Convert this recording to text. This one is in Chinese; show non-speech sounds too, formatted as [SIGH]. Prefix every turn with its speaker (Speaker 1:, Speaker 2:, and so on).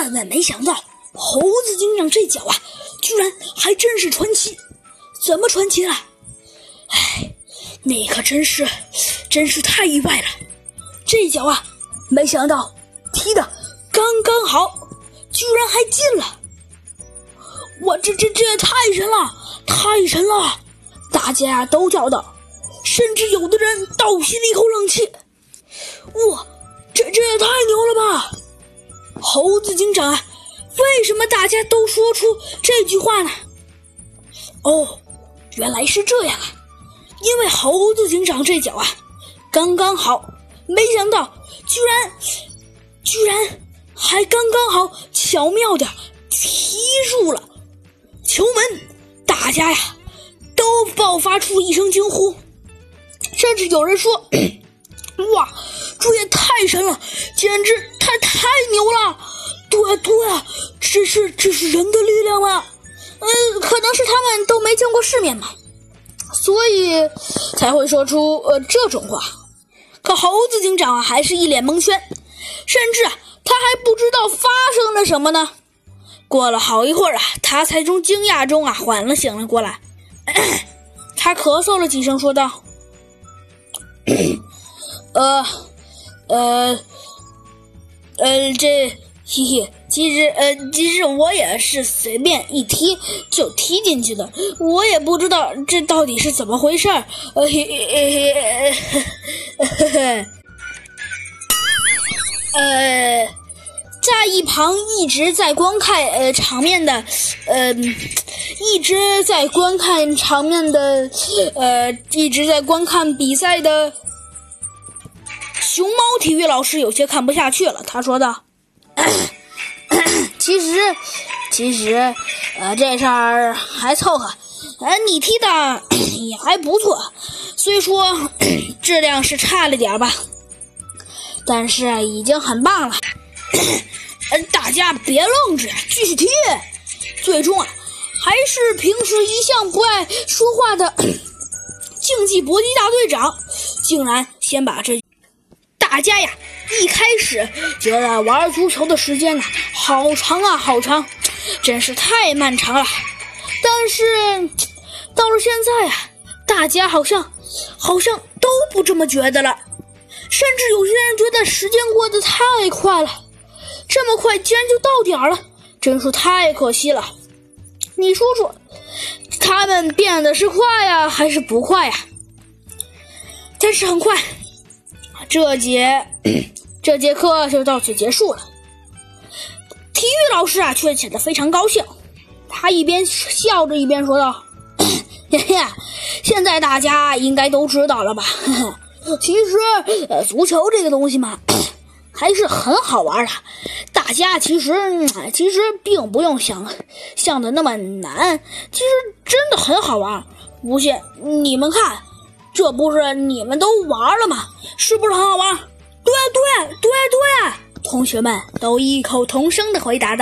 Speaker 1: 万万没想到，猴子警长这脚啊，居然还真是传奇！怎么传奇了？哎，那可真是，真是太意外了！这脚啊，没想到踢的刚刚好，居然还进了！哇，这这这也太神了，太神了！大家都叫道，甚至有的人倒吸了一口冷气。哇，这这也太牛了吧！猴子警长啊，为什么大家都说出这句话呢？哦，原来是这样啊！因为猴子警长这脚啊，刚刚好，没想到居然居然还刚刚好，巧妙的踢入了球门。大家呀，都爆发出一声惊呼，甚至有人说：“ [CLEARS THROAT] 哇，这也太神了，简直牛了！”对对啊，这是这是人的力量吗？嗯，可能是他们都没见过世面吧，所以才会说出呃这种话。可猴子警长啊，还是一脸蒙圈，甚至啊，他还不知道发生了什么呢。过了好一会儿啊，他才从惊讶中啊缓了醒了过来。他咳嗽了几声，说道：“ [COUGHS] 呃，呃，呃，这嘿嘿，其实呃，其实我也是随便一踢就踢进去的，我也不知道这到底是怎么回事儿。呃嘿嘿嘿嘿，呃，在一旁一直在观看呃场面的，呃。”一直在观看场面的，呃，一直在观看比赛的熊猫体育老师有些看不下去了，他说道：“ [COUGHS] 其实，其实，呃，这事儿还凑合，呃，你踢的 [COUGHS] 也还不错，虽说 [COUGHS] 质量是差了点吧，但是已经很棒了。呃，大家别愣着，继续踢，最终啊。”还是平时一向不爱说话的竞技搏击大队长，竟然先把这大家呀，一开始觉得玩足球的时间呢，好长啊，好长，真是太漫长了。但是到了现在啊，大家好像好像都不这么觉得了，甚至有些人觉得时间过得太快了，这么快竟然就到点了，真是太可惜了。你说说，他们变得是快呀，还是不快呀？但是很快，这节这节课就到此结束了。体育老师啊，却显得非常高兴。他一边笑着一边说道：“ [COUGHS] 嘿嘿，现在大家应该都知道了吧？[COUGHS] 其实，呃，足球这个东西嘛。[COUGHS] ”还是很好玩的，大家其实其实并不用想想的那么难，其实真的很好玩。不信你们看，这不是你们都玩了吗？是不是很好玩？对对对对，同学们都异口同声的回答道。